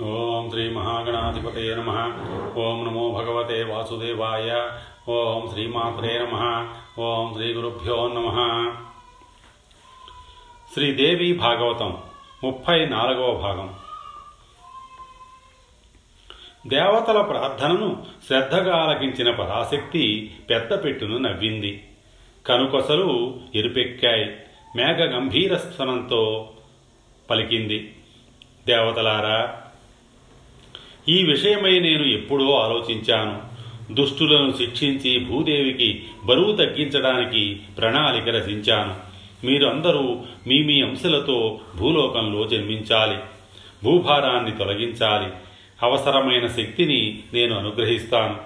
ఓం శ్రీ మహాగణాధిపతే నమ. ఓం నమో భగవతే వాసుదేవాయ. ఓం శ్రీమాత్రే నమ. ఓం శ్రీ గురుభ్యో నమ. శ్రీదేవి భాగవతం ముప్పై నాలుగవ భాగం. దేవతల ప్రార్థనను శ్రద్ధగా ఆలకించిన పరాశక్తి పెద్ద పెట్టును నవ్వింది. కనుకొసలు ఎరుపెక్కాయి మేఘ గంభీర స్వరంతో పలికింది. దేవతలారా ఈ విషయమై నేను ఎప్పుడో ఆలోచించాను. దుష్టులను శిక్షించి భూదేవికి బరువు తగ్గించడానికి ప్రణాళిక రచించాను. మీరందరూ మీ మీ అంశలతో భూలోకంలో జన్మించాలి. భూభారాన్ని తొలగించాలి. అవసరమైన శక్తిని నేను అనుగ్రహిస్తాను.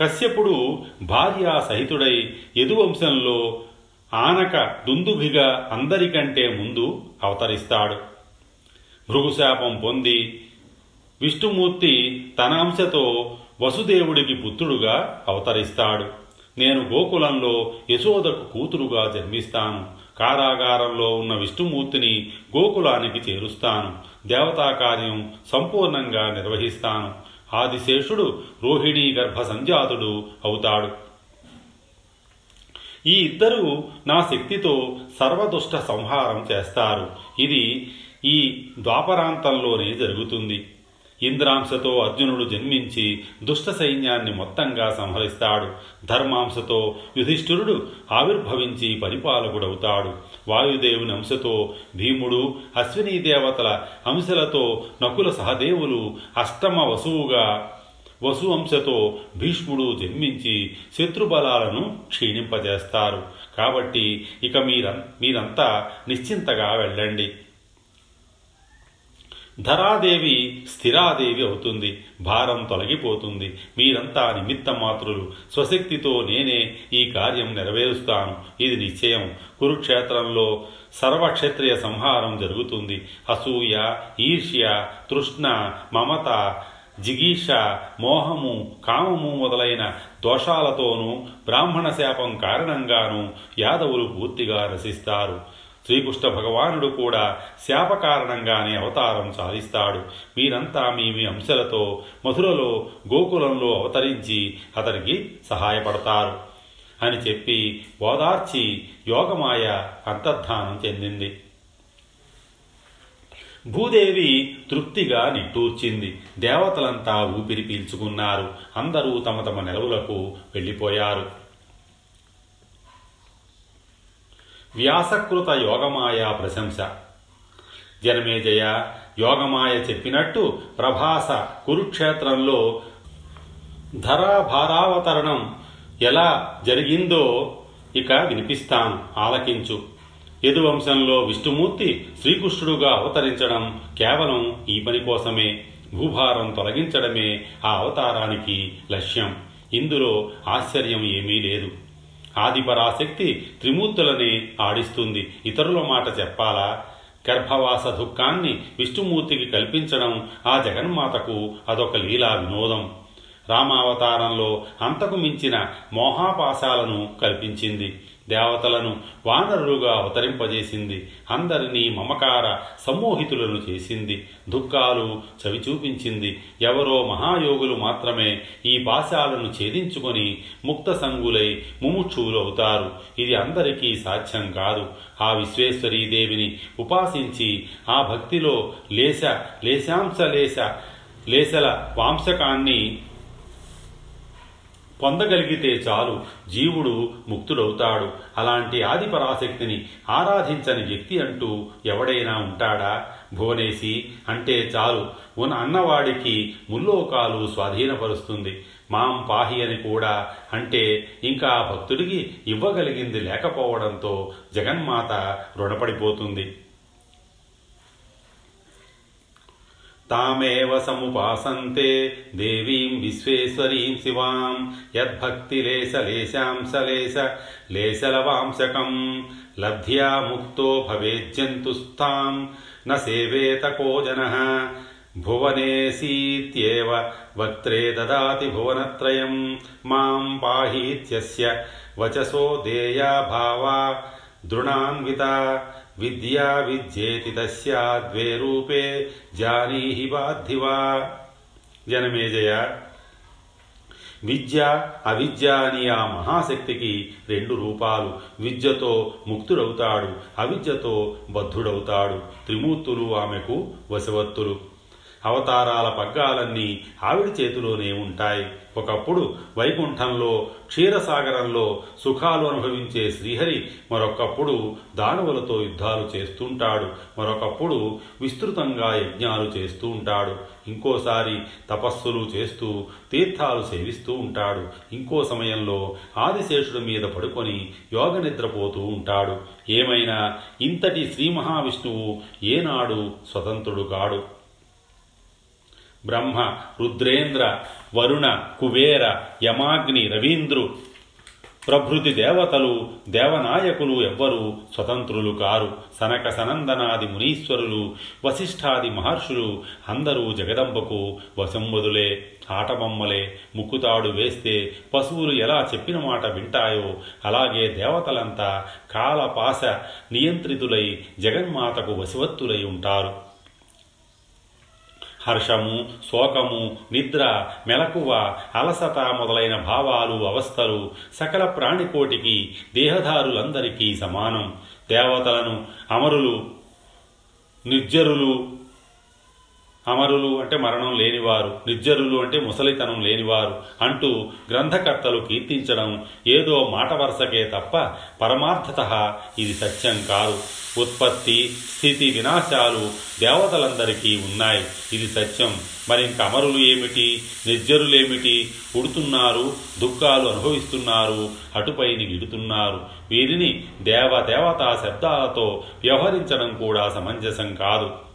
కశ్యపుడు భార్యా సహితుడై యదువంశంలో ఆనక దుందుభిగా అందరికంటే ముందు అవతరిస్తాడు. భృగుశాపం పొంది విష్ణుమూర్తి తన అంశతో వసుదేవుడికి పుత్రుడుగా అవతరిస్తాడు. నేను గోకులంలో యశోదకు కూతురుగా జన్మిస్తాను. కారాగారంలో ఉన్న విష్ణుమూర్తిని గోకులానికి చేరుస్తాను. దేవతా కార్యం సంపూర్ణంగా నిర్వహిస్తాను. ఆదిశేషుడు రోహిణీ గర్భ సంజాతుడు అవుతాడు. ఈ ఇద్దరు నా శక్తితో సర్వదుష్ట సంహారం చేస్తారు. ఇది ఈ ద్వాపరాంతంలోనే జరుగుతుంది. ఇంద్రాంశతో అర్జునుడు జన్మించి దుష్ట సైన్యాన్ని మొత్తంగా సంహరిస్తాడు. ధర్మాంశతో యుధిష్ఠిరుడు ఆవిర్భవించి పరిపాలకుడవుతాడు. వాయుదేవుని అంశతో భీముడు అశ్వినీ దేవతల అంశలతో నకుల సహదేవులు అష్టమ వసువుగా వసు అంశతో భీష్ముడు జన్మించి శత్రుబలాలను క్షీణింపజేస్తారు. కాబట్టి ఇక మీర మీరంతా నిశ్చింతగా వెళ్ళండి. ధరాదేవి స్థిరాదేవి అవుతుంది భారం తొలగిపోతుంది. మీరంతా నిమిత్త మాత్రులు స్వశక్తితో నేనే ఈ కార్యం నెరవేరుస్తాను. ఇది నిశ్చయం. కురుక్షేత్రంలో సర్వక్షత్రియ సంహారం జరుగుతుంది. అసూయ ఈర్ష్య తృష్ణ మమత జిగీష మోహము కామము మొదలైన దోషాలతోనూ బ్రాహ్మణ శాపం కారణంగానూ యాదవులు పూర్తిగా రసిస్తారు. శ్రీకృష్ణ భగవానుడు కూడా శాప కారణంగానే అవతారం సాధిస్తాడు. మీరంతా మీ మీ అంశలతో మధురలో గోకులంలో అవతరించి అతనికి సహాయపడతారు అని చెప్పి ఓదార్చి యోగమాయ అంతర్ధానం చెందింది. భూదేవి తృప్తిగా నిట్టూర్చింది. దేవతలంతా ఊపిరి పీల్చుకున్నారు. అందరూ తమ తమ నెలవులకు వెళ్ళిపోయారు. వ్యాసకృత యోగమాయ ప్రశంస. జనమేజయ యోగమాయ చెప్పినట్టు ప్రభాస కురుక్షేత్రంలో ధరాభారావతరణం ఎలా జరిగిందో ఇక వినిపిస్తాను ఆలకించు. యదువంశంలో విష్ణుమూర్తి శ్రీకృష్ణుడుగా అవతరించడం కేవలం ఈ పని కోసమే భూభారం తొలగించడమే ఆ అవతారానికి లక్ష్యం. ఇందులో ఆశ్చర్యం ఏమీ లేదు. ఆదిపరాశక్తి త్రిమూర్తులని ఆడిస్తుంది. ఇతరుల మాట చెప్పాలా? గర్భవాస దుఃఖాన్ని విష్ణుమూర్తికి కల్పించడం ఆ జగన్మాతకు అదొక లీలా వినోదం. రామావతారంలో అంతకు మించిన మోహాపాశాలను కల్పించింది. దేవతలను వానరులుగా అవతరింపజేసింది. అందరినీ మమకార సమ్మోహితులను చేసింది. దుఃఖాలు చవి చూపించింది ఎవరో మహాయోగులు మాత్రమే ఈ పాశాలను ఛేదించుకొని ముక్త సంగులై ముముక్షువులు అవుతారు ఇది అందరికీ సాధ్యం కాదు. ఆ విశ్వేశ్వరీదేవిని ఉపాసించి ఆ భక్తిలో లేశ లేశాంశ లేశ లేశల వాంశకాన్ని పొందగలిగితే చాలు జీవుడు ముక్తుడవుతాడు. అలాంటి ఆదిపరాశక్తిని ఆరాధించని వ్యక్తి అంటూ ఎవడైనా ఉంటాడా? భువనేసి అంటే చాలు ఉన్న అన్నవాడికి ముల్లోకాలు స్వాధీనపరుస్తుంది. మాం పాహి అని కూడా అంటే ఇంకా భక్తుడికి ఇవ్వగలిగింది లేకపోవడంతో జగన్మాత రుణపడిపోతుంది. तामेव समुपासन्ते देवीं विश्वेश्वरीं शिवां यद्भक्तिलेशलेशां सलेश लेशलवांशकं लब्ध्या मुक्तो भवेज्जन्तुस्तां न सेवेत को जनः। भुवनेऽसीत्येव वक्त्रे ददाति भुवनत्रयं माँ पाहीत्यस्य वचसो देया भावा दृढान्विता విద్యా విద్యేతి తస్యా ద్వే రూపే జానీహి బాధివా జనమేజయ విద్య అవిద్య అని ఆ మహాశక్తికి రెండు రూపాలు. విద్యతో ముక్తుడవుతాడు అవిద్యతో బద్ధుడవుతాడు. త్రిమూర్తులు ఆమెకు వశవత్తులు. అవతారాల పగ్గాలన్నీ ఆవిడ చేతిలోనే ఉంటాయి. ఒకప్పుడు వైకుంఠంలో క్షీరసాగరంలో సుఖాలు అనుభవించే శ్రీహరి మరొకప్పుడు దానవులతో యుద్ధాలు చేస్తుంటాడు. మరొకప్పుడు విస్తృతంగా యజ్ఞాలు చేస్తూ ఉంటాడు. ఇంకోసారి తపస్సులు చేస్తూ తీర్థాలు సేవిస్తూ ఉంటాడు. ఇంకో సమయంలో ఆదిశేషుడి మీద పడుకొని యోగ నిద్రపోతూ ఉంటాడు. ఏమైనా ఇంతటి శ్రీ మహావిష్ణువు ఏనాడు స్వతంత్రుడు కాడు. బ్రహ్మ రుద్రేంద్ర వరుణ కుబేర యమాగ్ని రవీంద్రు. ప్రభృతి దేవతలు దేవనాయకులు ఎవ్వరూ స్వతంత్రులు కారు. సనక సనందనాది మునీశ్వరులు వశిష్ఠాది మహర్షులు అందరూ జగదంబకు వశంబదులే. ఆటబొమ్మలే ముక్కుతాడు వేస్తే పశువులు ఎలా చెప్పిన మాట వింటాయో అలాగే దేవతలంతా కాలపాశ నియంత్రితులై జగన్మాతకు వశవత్తులై ఉంటారు. హర్షము శోకము నిద్ర మెలకువ అలసత మొదలైన భావాలు అవస్థలు సకల ప్రాణికోటికి దేహదారులందరికీ సమానం. దేవతలను అమరులు నిర్జరులు అమరులు అంటే మరణం లేనివారు నిర్జరులు అంటే ముసలితనం లేనివారు అంటూ గ్రంథకర్తలు కీర్తించడం ఏదో మాట వరుసకే తప్ప పరమార్థత ఇది సత్యం కాదు. ఉత్పత్తి స్థితి వినాశాలు దేవతలందరికీ ఉన్నాయి. ఇది సత్యం. మరింక అమరులు ఏమిటి? నిర్జరులేమిటి పుడుతున్నారు దుఃఖాలు అనుభవిస్తున్నారు అటుపైని గిడుతున్నారు వీరిని దేవదేవతా శబ్దాలతో వ్యవహరించడం కూడా సమంజసం కాదు.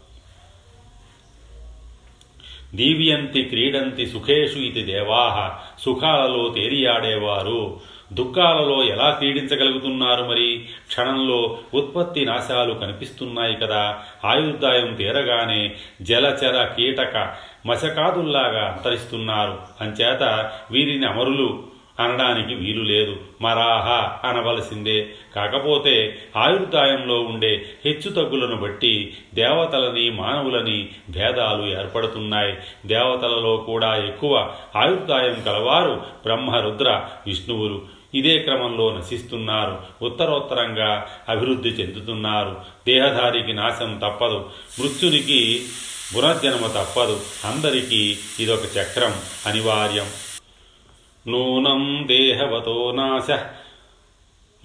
దీవ్యంతి క్రీడంతి సుఖేషు ఇది దేవాహ సుఖాలలో తేలియాడేవారు దుఃఖాలలో ఎలా క్రీడించగలుగుతున్నారు మరి? క్షణంలో ఉత్పత్తి నాశాలు కనిపిస్తున్నాయి కదా. ఆయుర్దాయం తీరగానే జలచర కీటక మశకాదుల్లాగా అంతరిస్తున్నారు. అంచేత వీరిని అమరులు అనడానికి వీలు లేదు. మరాహ అనవలసిందే. కాకపోతే ఆయుర్దాయంలో ఉండే హెచ్చుతగ్గులను బట్టి దేవతలని మానవులని భేదాలు ఏర్పడుతున్నాయి. దేవతలలో కూడా ఎక్కువ ఆయుర్దాయం కలవారు బ్రహ్మ రుద్ర విష్ణువులు. ఇదే క్రమంలో నశిస్తున్నారు. ఉత్తరోత్తరంగా అభివృద్ధి చెందుతున్నారు. దేహధారికి నాశం తప్పదు. మృత్యునికి పునర్జన్మ తప్పదు. అందరికీ ఇదొక చక్రం. అనివార్యం. నూనం దేహవతో నాశ.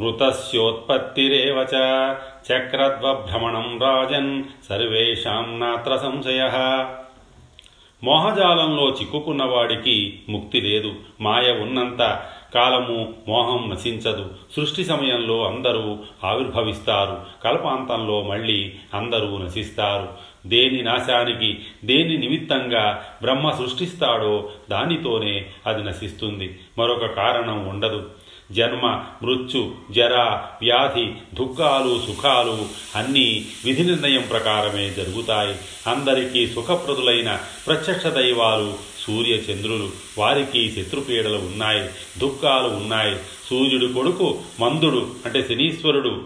మృతస్యోత్పత్తిరేవ చ. చక్రద్వభ్రమణం రాజన్ సర్వేషాం నాత్ర సంశయ. మోహజాలంలో చిక్కుకున్నవాడికి ముక్తి లేదు మాయ ఉన్నంత కాలము మోహం నశించదు. సృష్టి సమయంలో అందరూ ఆవిర్భవిస్తారు కల్పాంతంలో మళ్ళీ అందరూ నశిస్తారు. దేని నాశానికి దేని నిమిత్తంగా బ్రహ్మ సృష్టిస్తాడో దానితోనే అది నశిస్తుంది. మరొక కారణం ఉండదు. జన్మ మృత్యు జర వ్యాధి దుఃఖాలు సుఖాలు అన్నీ విధి నిర్ణయం ప్రకారమే జరుగుతాయి. అందరికీ సుఖప్రదులైన ప్రత్యక్ష దైవాలు సూర్య చంద్రులు వారికి శత్రుపీడలు ఉన్నాయి దుఃఖాలు ఉన్నాయి. సూర్యుడు కొడుకు మందుడు అంటే శనీశ్వరుడు.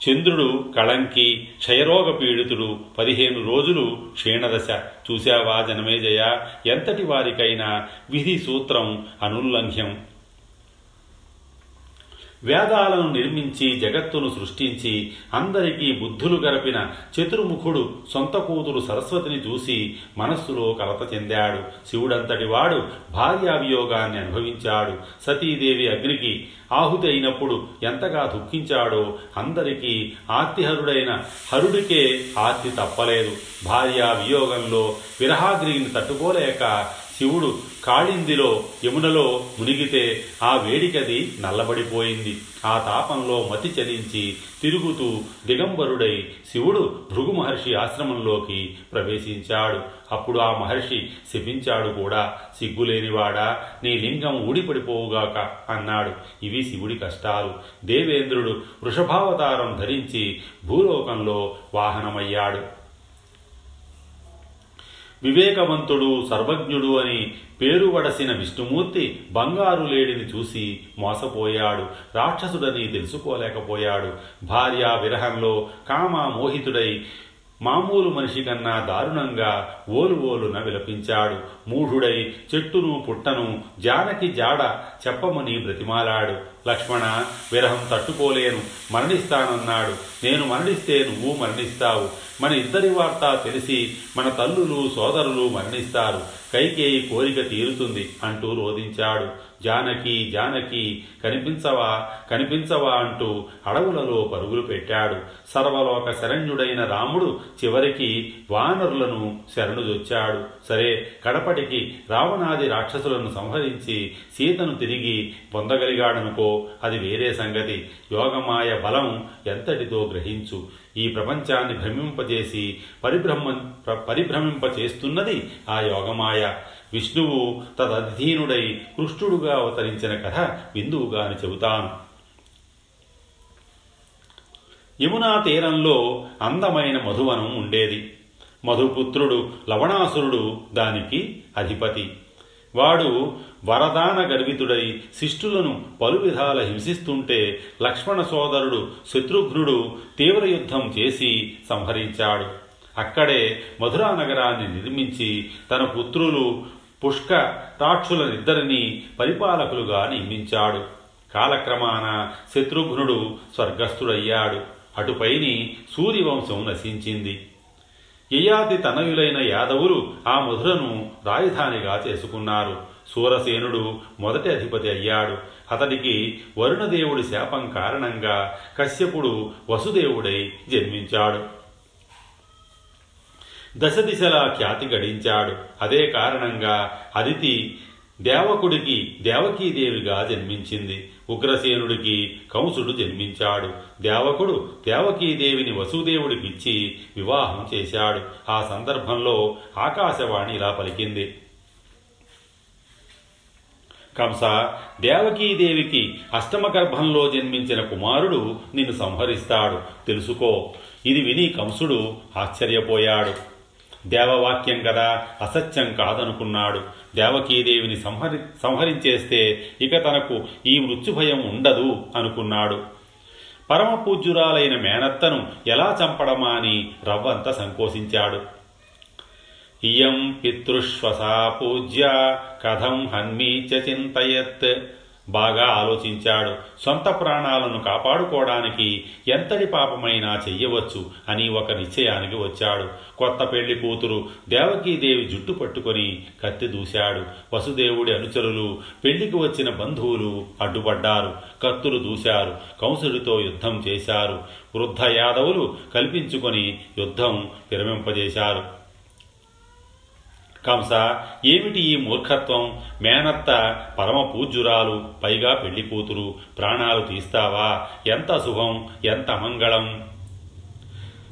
చంద్రుడు కళంకి క్షయరోగ పీడితుడు పదిహేను రోజులు క్షీణదశ. చూశావా జనమేజయ? ఎంతటి వారికైనా విధి సూత్రం అనుల్లంఘ్యం. వేదాలను నిర్మించి జగత్తును సృష్టించి అందరికీ బుద్ధులు గరపిన చతుర్ముఖుడు సొంత కూతురు సరస్వతిని చూసి మనస్సులో కలత చెందాడు. శివుడంతటి వాడు భార్యావియోగాన్ని అనుభవించాడు. సతీదేవి అగ్నికి ఆహుతి అయినప్పుడు ఎంతగా దుఃఖించాడో అందరికీ ఆర్తిహరుడైన హరుడికే ఆర్తి తప్పలేదు. భార్యా వియోగంలో తట్టుకోలేక శివుడు కాళిందిలో యమునలో మునిగితే ఆ వేడికది నల్లబడిపోయింది. ఆ తాపంలో మతి చలించి తిరుగుతూ దిగంబరుడై శివుడు భృగు మహర్షి ఆశ్రమంలోకి ప్రవేశించాడు. అప్పుడు ఆ మహర్షి శపించాడు కూడా సిగ్గులేనివాడా నీ లింగం ఊడిపడిపోవుగాక అన్నాడు. ఇవి శివుడి కష్టాలు. దేవేంద్రుడు వృషభావతారం ధరించి భూలోకంలో వాహనమయ్యాడు. వివేకవంతుడు సర్వజ్ఞుడు అని పేరు వడసిన విష్ణుమూర్తి బంగారు లేడిని చూసి మోసపోయాడు. రాక్షసుడని తెలుసుకోలేకపోయాడు. భార్య విరహంలో కామ మోహితుడై మామూలు మనిషి కన్నా దారుణంగా ఓలు ఓలున విలపించాడు. మూఢుడై చెట్టును పుట్టను జానకి జాడ చెప్పమని బ్రతిమాలాడు. లక్ష్మణ విరహం తట్టుకోలేను మరణిస్తానన్నాడు. నేను మరణిస్తే నువ్వు మరణిస్తావు. మన ఇద్దరి వార్త తెలిసి మన తల్లులు సోదరులు మరణిస్తారు. కైకేయి కోరిక తీరుతుంది అంటూ రోధించాడు. జానకి జానకి కనిపించవా కనిపించవా అంటూ అడవులలో పరుగులు పెట్టాడు. సర్వలోక శరణ్యుడైన రాముడు చివరికి వానరులను శరణుదొచ్చాడు సరే కడపటికి రావణాది రాక్షసులను సంహరించి సీతను తిరిగి పొందగలిగాడనుకో అది వేరే సంగతి. యోగమాయ బలం ఎంతటితో గ్రహించు. ఈ ప్రపంచాన్ని భ్రమింపజేసి పరిభ్రమ పరిభ్రమింపచేస్తున్నది ఆ యోగమాయ. విష్ణువు తదధీనుడై కృష్ణుడుగా అవతరించిన కథ బిందువుగా అని చెబుతాను. యమునా తీరంలో అందమైన మధువనం ఉండేది. మధుపుత్రుడు లవణాసురుడు దానికి అధిపతి. వాడు వరదాన గర్వితుడై శిష్టులను పలు విధాల హింసిస్తుంటే లక్ష్మణ సోదరుడు శత్రుఘ్నుడు తీవ్ర యుద్ధం చేసి సంహరించాడు. అక్కడే మధురా నగరాన్ని నిర్మించి తన పుత్రులు పుష్క తాక్షులనిద్దరిని పరిపాలకులుగా నియమించాడు. కాలక్రమాన శత్రుఘ్నుడు స్వర్గస్థుడయ్యాడు. అటుపైని సూర్యవంశం నశించింది. యయాతి తనయులైన యాదవులు ఆ మధురను రాజధానిగా చేసుకున్నారు. సూరసేనుడు మొదటి అధిపతి అయ్యాడు. అతడికి వరుణదేవుడి శాపం కారణంగా కశ్యపుడు వసుదేవుడై జన్మించాడు. దశ దిశలా ఖ్యాతి గడించాడు. అదే కారణంగా అదితి దేవకుడికి దేవకీదేవిగా జన్మించింది. ఉగ్రసేనుడికి కంసుడు జన్మించాడు. దేవకుడు దేవకీదేవిని వసుదేవుడికిచ్చి వివాహం చేశాడు. ఆ సందర్భంలో ఆకాశవాణి ఇలా పలికింది. కంస దేవకీదేవికి అష్టమ గర్భంలో జన్మించిన కుమారుడు నిన్ను సంహరిస్తాడు. తెలుసుకో ఇది విని కంసుడు ఆశ్చర్యపోయాడు. దేవవాక్యం కదా అసత్యం కాదనుకున్నాడు. దేవకీదేవిని సంహరి సంహరించేస్తే ఇక తనకు ఈ మృత్యుభయం ఉండదు అనుకున్నాడు. పరమపూజ్యురాలైన మేనత్తను ఎలా చంపడమా అని రవ్వంత సంకోచించాడు. ఇయం పితృశ్వసా పూజ్య కథం హన్మీ చ చింతయత్. బాగా ఆలోచించాడు. సొంత ప్రాణాలను కాపాడుకోవడానికి ఎంతటి పాపమైనా చెయ్యవచ్చు అని ఒక నిశ్చయానికి వచ్చాడు. కొత్త పెళ్ళి కూతురు దేవకీదేవి జుట్టు పట్టుకొని కత్తి దూశాడు. వసుదేవుడి అనుచరులు పెళ్ళికి వచ్చిన బంధువులు అడ్డుపడ్డారు. కత్తులు దూశారు. కంసుడితో యుద్ధం చేశారు. వృద్ధ యాదవులు కల్పించుకొని యుద్ధం విరమింపజేశారు. కంస ఏమిటి ఈ మూర్ఖత్వం? మేనత్త పరమ పూజ్యురాలు పైగా పెళ్ళి కూతురు ప్రాణాలు తీస్తావా? ఎంత శుభం ఎంత మంగళం?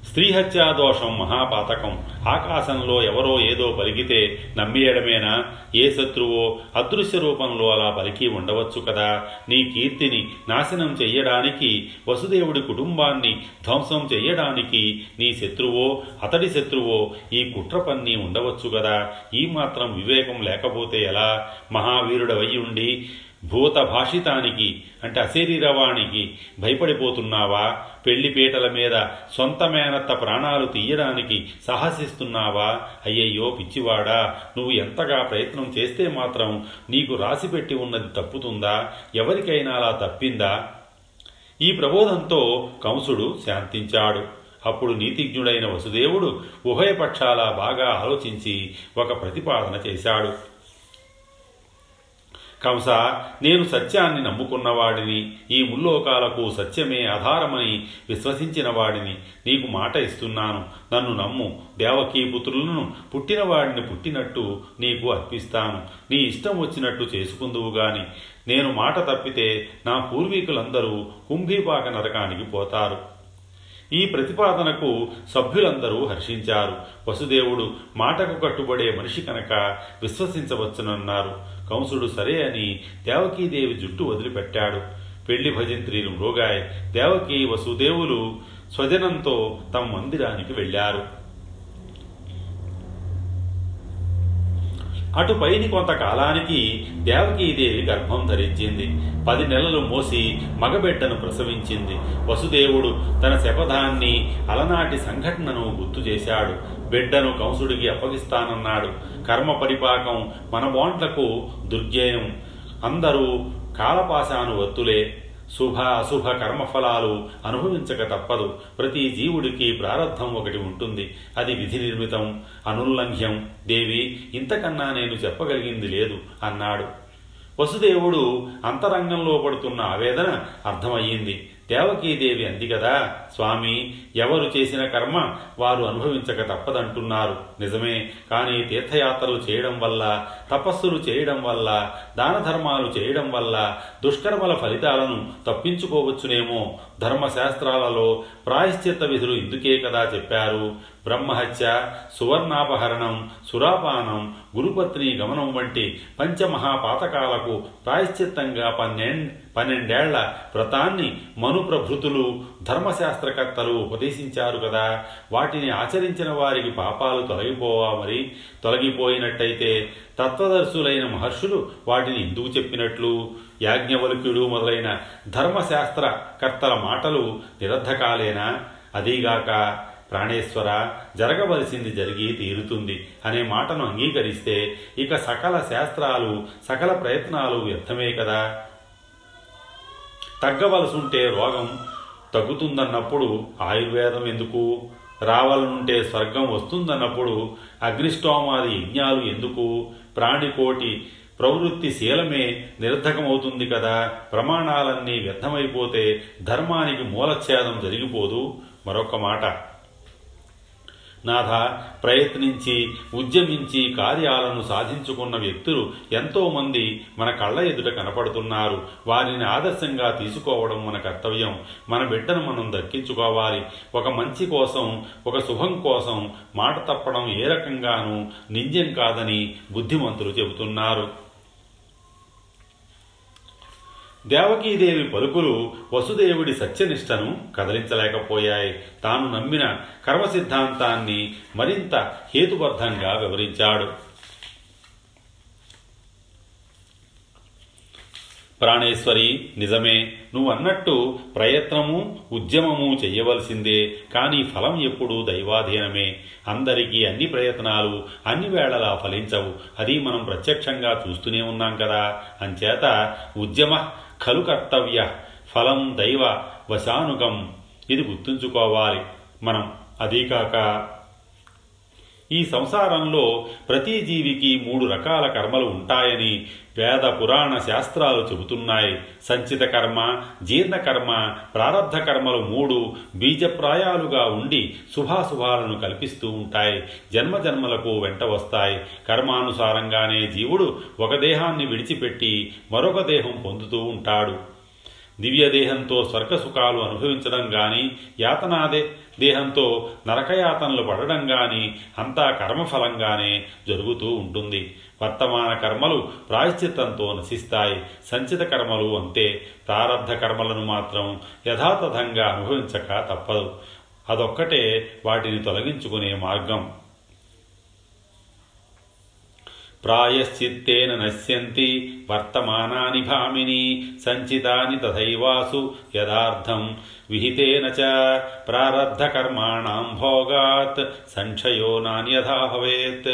స్త్రీహత్యాదోషం మహాపాతకం. ఆకాశంలో ఎవరో ఏదో పలికితే నమ్మేయడమేనా? ఏ శత్రువో అదృశ్య రూపంలో అలా పలికి ఉండవచ్చు కదా. నీ కీర్తిని నాశనం చెయ్యడానికి వసుదేవుడి కుటుంబాన్ని ధ్వంసం చెయ్యడానికి నీ శత్రువో అతడి శత్రువో ఈ కుట్ర పన్ని ఉండవచ్చు కదా. ఈ మాత్రం వివేకం లేకపోతే ఎలా? మహావీరుడవయ్యుండి ఉండి భూత భాషితానికి అంటే అశరీరవాణికి భయపడిపోతున్నావా? పెళ్ళిపీటల మీద సొంత మేనత్త ప్రాణాలు తీయడానికి సాహసిస్తున్నావా? అయ్యయ్యో పిచ్చివాడా నువ్వు ఎంతగా ప్రయత్నం చేస్తే మాత్రం నీకు రాసిపెట్టి ఉన్నది తప్పుతుందా? ఎవరికైనా అలా తప్పిందా? ఈ ప్రబోధంతో కంసుడు శాంతించాడు. అప్పుడు నీతిజ్ఞుడైన వసుదేవుడు ఉభయపక్షాల బాగా ఆలోచించి ఒక ప్రతిపాదన చేశాడు. కంస నేను సత్యాన్ని నమ్ముకున్నవాడిని ఈ ముల్లోకాలకు సత్యమే ఆధారమని విశ్వసించిన వాడిని నీకు మాట ఇస్తున్నాను. నన్ను నమ్ము. దేవకీపుత్రులను పుట్టినవాడిని పుట్టినట్టు నీకు అర్పిస్తాను. నీ ఇష్టం వచ్చినట్టు చేసుకుందువు గాని నేను మాట తప్పితే నా పూర్వీకులందరూ కుంభీపాక నరకానికి పోతారు. ఈ ప్రతిపాదనకు సభ్యులందరూ హర్షించారు. వసుదేవుడు మాటకు కట్టుబడే మనిషి కనుక విశ్వసించవచ్చునన్నారు. కంసుడు సరే అని దేవకీదేవి జుట్టు వదిలిపెట్టాడు. పెళ్ళి భజంత్రీలు మృగాయ్ దేవకి వసుదేవులు స్వజనంతో తమ మందిరానికి వెళ్ళారు. అటుపైని కొంతకాలానికి దేవకీదేవి గర్భం ధరించింది. పది నెలలు మోసి మగబిడ్డను ప్రసవించింది. వసుదేవుడు తన శపథాన్ని అలనాటి సంఘటనను గుర్తు చేశాడు. బిడ్డను కంసుడికి అప్పగిస్తానన్నాడు. కర్మ పరిపాకం మన బోంట్లకు దుర్జయం. అందరూ కాలపాశాను వత్తులే శుభ అశుభ కర్మఫలాలు అనుభవించక తప్పదు. ప్రతి జీవుడికి ప్రారంధం ఒకటి ఉంటుంది. అది విధి నిర్మితం అనుల్లంఘ్యం. దేవి ఇంతకన్నా నేను చెప్పగలిగింది లేదు అన్నాడు. వసుదేవుడు అంతరంగంలో పడుతున్న ఆవేదన అర్థమయ్యింది. దేవకీదేవి అంది కదా స్వామి ఎవరు చేసిన కర్మ వారు అనుభవించక తప్పదంటున్నారు. నిజమే కానీ తీర్థయాత్రలు చేయడం వల్ల తపస్సులు చేయడం వల్ల దాన ధర్మాలు చేయడం వల్ల దుష్కర్మల ఫలితాలను తప్పించుకోవచ్చునేమో ధర్మశాస్త్రాలలో ప్రాయశ్చిత్త విధులు ఇందుకే కదా చెప్పారు. బ్రహ్మహత్య సువర్ణాపహరణం సురాపానం గురుపత్ని గమనం వంటి పంచమహాపాతకాలకు ప్రాయశ్చిత్తంగా పన్నెండు పన్నెండేళ్ళ వ్రతాన్ని మనుప్రభృతులు ధర్మశాస్త్రకర్తలు ఉపదేశించారు కదా. వాటిని ఆచరించిన వారికి పాపాలు తొలగిపోవా మరి? తొలగిపోయినట్టయితే తత్వదర్శులైన మహర్షులు వాటిని ఎందుకు చెప్పినట్లు? యాజ్ఞవల్క్యుడు మొదలైన ధర్మశాస్త్రకర్తల మాటలు నిరర్ధకాలేనా? అదీగాక ప్రాణేశ్వర జరగవలసింది జరిగి తీరుతుంది అనే మాటను అంగీకరిస్తే ఇక సకల శాస్త్రాలు సకల ప్రయత్నాలు వ్యర్థమే కదా. తగ్గవలసుంటే రోగం తగ్గుతుందన్నప్పుడు ఆయుర్వేదం ఎందుకు? రావాలనుంటే స్వర్గం వస్తుందన్నప్పుడు అగ్నిష్టోమాది యజ్ఞాలు ఎందుకు? ప్రాణికోటి ప్రవృత్తి శీలమే నిరర్ధకమవుతుంది కదా. ప్రమాణాలన్నీ వ్యర్థమైపోతే ధర్మానికి మూలఛేదం జరిగిపోదు. మరొక మాట. నాథ ప్రయత్నించి ఉద్యమించి కార్యాలను సాధించుకున్న వ్యక్తులు ఎంతోమంది మన కళ్ళ ఎదుట కనపడుతున్నారు. వారిని ఆదర్శంగా తీసుకోవడం మన కర్తవ్యం. మన బిడ్డను మనం దక్కించుకోవాలి. ఒక మంచి కోసం ఒక శుభం కోసం మాట తప్పడం ఏ రకంగానూ నింద్యం కాదని బుద్ధిమంతులు చెబుతున్నారు. దేవకీదేవి పలుకులు వసుదేవుడి సత్యనిష్టను కదలించలేకపోయాయి. తాను నమ్మిన కర్మ సిద్ధాంతాన్ని మరింత హేతుబద్ధంగా వివరించాడు. ప్రాణేశ్వరి నిజమే నువ్వు అన్నట్టు ప్రయత్నము ఉద్యమము చేయవలసిందే కానీ ఫలం ఎప్పుడూ దైవాధీనమే. అందరికీ అన్ని ప్రయత్నాలు అన్ని వేళలా ఫలించవు. అది మనం ప్రత్యక్షంగా చూస్తూనే ఉన్నాం కదా. అంచేత ఉద్యమ ఖలు కర్తవ్య ఫలం దైవ వశానుగం. ఇది గుర్తుంచుకోవాలి. మనం అదీకాక ఈ సంసారంలో ప్రతి జీవికి మూడు రకాల కర్మలు ఉంటాయని వేద పురాణ శాస్త్రాలు చెబుతున్నాయి. సంచిత కర్మ జీర్ణకర్మ ప్రారంధ కర్మలు మూడు బీజప్రాయాలుగా ఉండి శుభాశుభాలను కల్పిస్తూ ఉంటాయి. జన్మ జన్మలకు వెంట వస్తాయి. కర్మానుసారంగానే జీవుడు ఒక దేహాన్ని విడిచిపెట్టి మరొక దేహం పొందుతూ ఉంటాడు. దివ్యదేహంతో స్వర్గసుఖాలు స్వర్గ సుఖాలు అనుభవించడం కానీ యాతనాదే దేహంతో నరకయాతనలు పడడం కానీ అంతా కర్మఫలంగానే జరుగుతూ ఉంటుంది. వర్తమాన కర్మలు ప్రాయశ్చిత్తంతో నశిస్తాయి. సంచిత కర్మలు అంతే. ప్రారంధ కర్మలను మాత్రం యథాతథంగా అనుభవించక తప్పదు. అదొక్కటే వాటిని తొలగించుకునే మార్గం. ప్రాయశ్చిత్తేన నశ్యంతి వర్తమానాని భామిని సంచితాని తథైవాసు యదార్థం విహితేన చ ప్రారబ్ధకర్మాణం భోగాత్ సంక్షయో నాన్యథా భవేత్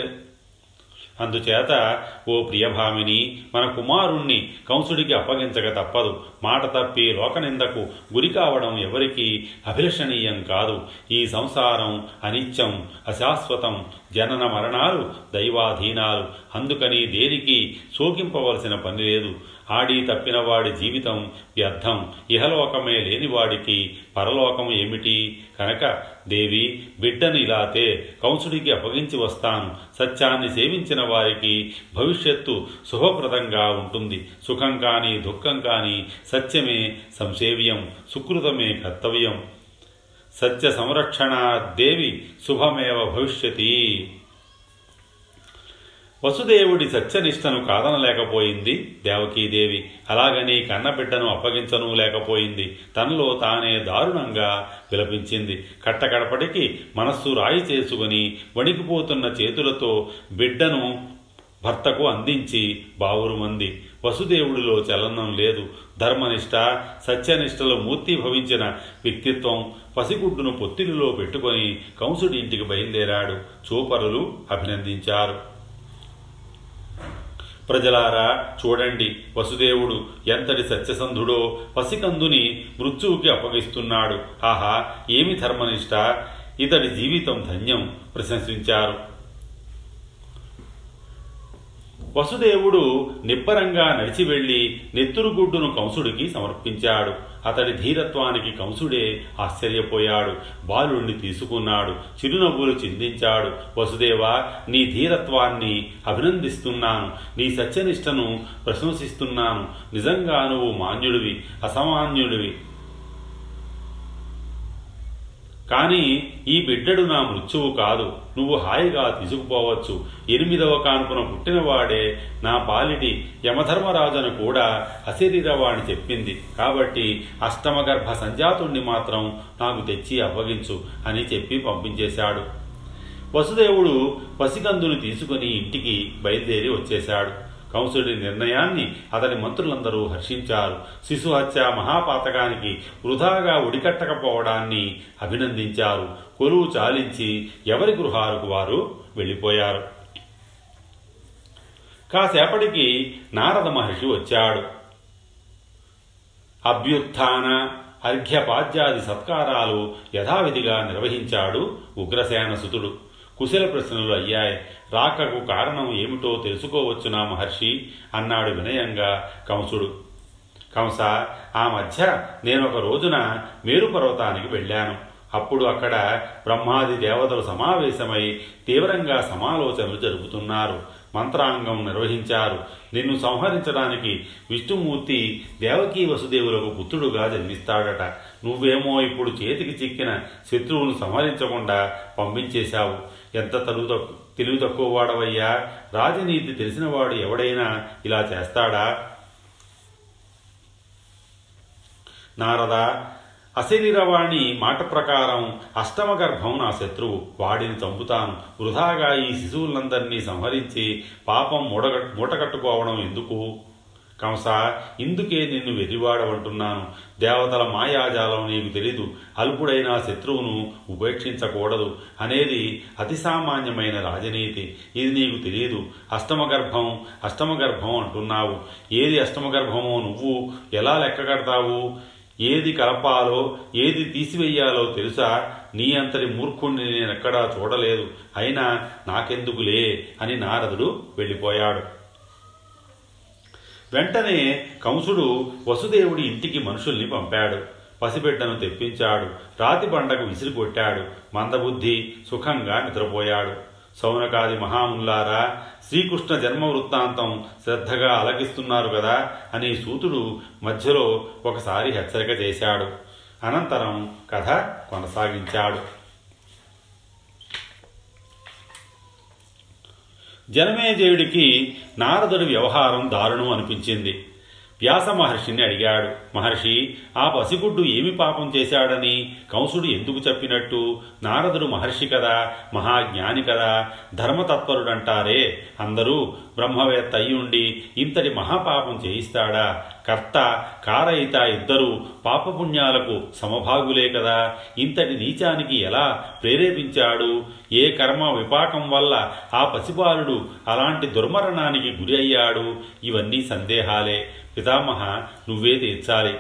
అందుచేత ఓ ప్రియభామిని మన కుమారుణ్ణి కంసుడికి అప్పగించక తప్పదు. మాట తప్పి లోకనిందకు గురి కావడం ఎవరికీ అభిలషణీయం కాదు. ఈ సంసారం అనిత్యం అశాశ్వతం జనన మరణాలు దైవాధీనాలు. అందుకని దేనికి శోకింపవలసిన పని లేదు. ఆడి తప్పినవాడి జీవితం వ్యర్థం. ఇహలోకమే లేనివాడికి పరలోకం ఏమిటి? కనుక దేవి బిడ్డను ఇలాతే కంసుడికి అప్పగించి వస్తాను. సత్యాన్ని సేవించిన వారికి భవిష్యత్తు శుభప్రదంగా ఉంటుంది. సుఖం కానీ దుఃఖం కానీ సత్యమే సంసేవ్యం సుకృతమే కర్తవ్యం. సత్య సంరక్షణ దేవి శుభమేవ భవిష్యతి. వసుదేవుడి సత్యనిష్టను కాదనలేకపోయింది దేవకీదేవి. అలాగని కన్నబిడ్డను అప్పగించను లేకపోయింది. తనలో తానే దారుణంగా విలపించింది. కట్టకడపటికి మనస్సు రాయి చేసుకుని వణికిపోతున్న చేతులతో బిడ్డను భర్తకు అందించి బావురుమంది. వసుదేవుడిలో చలనం లేదు. ధర్మనిష్ట సత్యనిష్టలో మూర్తి భవించిన వ్యక్తిత్వం పసిగుడ్డును పొత్తిలిలో పెట్టుకొని కంసుడి ఇంటికి బయలుదేరాడు. చూపరులు అభినందించారు. ప్రజలారా చూడండి వసుదేవుడు ఎంతటి సత్యసంధుడో పసికందుని మృత్యువుకి అప్పగిస్తున్నాడు. ఆహా ఏమి ధర్మనిష్ట? ఇతడి జీవితం ధన్యం ప్రశంసించారు. వసుదేవుడు నిబ్బరంగా నడిచి వెళ్ళి నెత్తురుగుడ్డును కంసుడికి సమర్పించాడు. అతడి ధీరత్వానికి కంసుడే ఆశ్చర్యపోయాడు. బాలుణ్ణి తీసుకున్నాడు. చిరునవ్వులు చిందించాడు. వసుదేవ నీ ధీరత్వాన్ని అభినందిస్తున్నాను. నీ సత్యనిష్టను ప్రశంసిస్తున్నాను. నిజంగా నువ్వు మాన్యుడివి అసామాన్యుడివి. కానీ ఈ బిడ్డడు నా మృత్యువు కాదు. నువ్వు హాయిగా తీసుకుపోవచ్చు. ఎనిమిదవ కానుపున పుట్టినవాడే నా పాలిటి యమధర్మరాజును కూడా అశరీరవాణి చెప్పింది. కాబట్టి అష్టమగర్భ సంజాతుణ్ణి మాత్రం నాకు తెచ్చి అప్పగించు అని చెప్పి పంపించేశాడు. వసుదేవుడు పసికందుని తీసుకుని ఇంటికి బయలుదేరి వచ్చేశాడు. కంసుడి నిర్ణయాన్ని అతని మంత్రులందరూ హర్షించారు. శిశు హత్య మహాపాతకానికి వృధాగా ఉడికట్టకపోవడాన్ని అభినందించారు. కొలువు చాలించి ఎవరి గృహాలకు వారు వెళ్ళిపోయారు. కాసేపటికి నారద మహర్షి వచ్చాడు. అభ్యుత్థాన అర్ఘ్యపాద్యాది సత్కారాలు యథావిధిగా నిర్వహించాడు ఉగ్రసేన సుతుడు. కుశల ప్రశ్నలు అయ్యాయి. రాకకు కారణం ఏమిటో తెలుసుకోవచ్చునా మహర్షి? అన్నాడు వినయంగా కంసుడు. కంస ఆ మధ్య నేను ఒక రోజున మేరు పర్వతానికి వెళ్ళాను. అప్పుడు అక్కడ బ్రహ్మాది దేవతలు సమావేశమై తీవ్రంగా సమాలోచనలు జరుపుతున్నారు. మంత్రాంగం నిర్వహించారు. నిన్ను సంహరించడానికి విష్ణుమూర్తి దేవకీ వసుదేవులకు పుత్రుడుగా జన్మిస్తాడట. నువ్వేమో ఇప్పుడు చేతికి చిక్కిన శత్రువును సంహరించకుండా పంపించేశావు. ఎంత తలువు తెలివి తక్కువ వాడవయ్యా? రాజనీతి తెలిసినవాడు ఎవడైనా ఇలా చేస్తాడా? నారద అశరీరవాణి మాట ప్రకారం అష్టమ గర్భం నా శత్రువు. వాడిని చంపుతాను. వృధాగా ఈ శిశువులందరినీ సంహరించి పాపం మూడగ మూటగట్టుకోవడం ఎందుకు? కంస ఇందుకే నిన్ను వెర్రివాడవంటున్నాను దేవతల మాయాజాలం నీకు తెలీదు. అల్పుడైన శత్రువును ఉపేక్షించకూడదు. అనేది అతి సామాన్యమైన రాజనీతి. ఇది నీకు తెలియదు అష్టమగర్భం అష్టమగర్భం అంటున్నావు. ఏది అష్టమగర్భమో నువ్వు ఎలా లెక్క కడతావు ఏది కలపాలో ఏది తీసివేయాలో తెలుసా? నీ అంతటి మూర్ఖుణ్ణి నేనెక్కడా చూడలేదు. అయినా నాకెందుకులే అని నారదుడు వెళ్ళిపోయాడు. వెంటనే కంసుడు వసుదేవుడి ఇంటికి మనుషుల్ని పంపాడు. పసిబిడ్డను తెప్పించాడు. రాతి బండకు విసిరికొట్టాడు మందబుద్ధి సుఖంగా నిద్రపోయాడు. సౌనకాది మహాముల్లారా శ్రీకృష్ణ జన్మ వృత్తాంతం శ్రద్ధగా అలగిస్తున్నారు కదా అని సూతుడు మధ్యలో ఒకసారి హెచ్చరిక చేశాడు. అనంతరం కథ కొనసాగించాడు. జనమేజయుడికి నారదుడి వ్యవహారం దారుణం అనిపించింది. వ్యాస మహర్షిని అడిగాడు మహర్షి ఆ పసిగుడ్డు ఏమి పాపం చేశాడని? కంసుడు ఎందుకు చెప్పినట్టు? నారదుడు మహర్షి కదా మహాజ్ఞాని కదా ధర్మతత్పరుడంటారే. అందరూ బ్రహ్మవేత్త అయ్యుండి ఇంతటి మహాపాపం చేయిస్తాడా? కర్త కారయిత ఇద్దరూ పాపపుణ్యాలకు సమభాగులే కదా. ఇంతటి నీచానికి ఎలా ప్రేరేపించాడు? ఏ కర్మ విపాకం వల్ల ఆ పసిబాలుడు అలాంటి దుర్మరణానికి గురి అయ్యాడు? ఇవన్నీ సందేహాలే. పితామహ నువ్వే తీర్చాలి.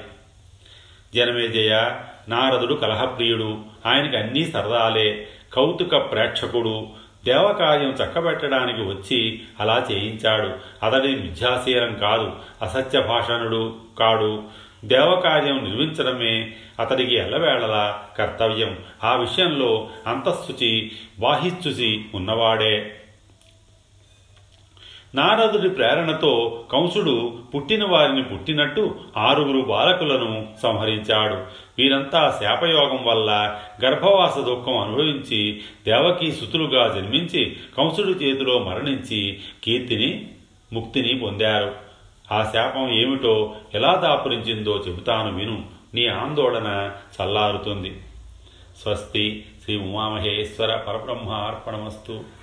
జనమేజయ నారదుడు కలహప్రియుడు. ఆయనకి అన్నీ సరదాలే. కౌతుక ప్రేక్షకుడు. దేవకార్యం చక్కబెట్టడానికి వచ్చి అలా చేయించాడు. అతడి మిథ్యాశీలం కాదు అసత్య భాషణుడు కాడు. దేవకార్యం నిర్మించడమే అతడికి ఎల్లవేళలా కర్తవ్యం. ఆ విషయంలో అంతఃశుచి బాహిశుచి ఉన్నవాడే. నారదుడి ప్రేరణతో కంసుడు పుట్టిన వారిని పుట్టినట్టు ఆరుగురు బాలకులను సంహరించాడు. వీరంతా శాపయోగం వల్ల గర్భవాస దుఃఖం అనుభవించి దేవకీ సుతులుగా జన్మించి కంసుడి చేతిలో మరణించి కీర్తిని ముక్తిని పొందారు. ఆ శాపం ఏమిటో ఎలా దాపురించిందో చెబుతాను విను. నీ ఆందోళన చల్లారుతుంది. స్వస్తి శ్రీ ఉమామహేశ్వర పరబ్రహ్మ అర్పణమస్తు.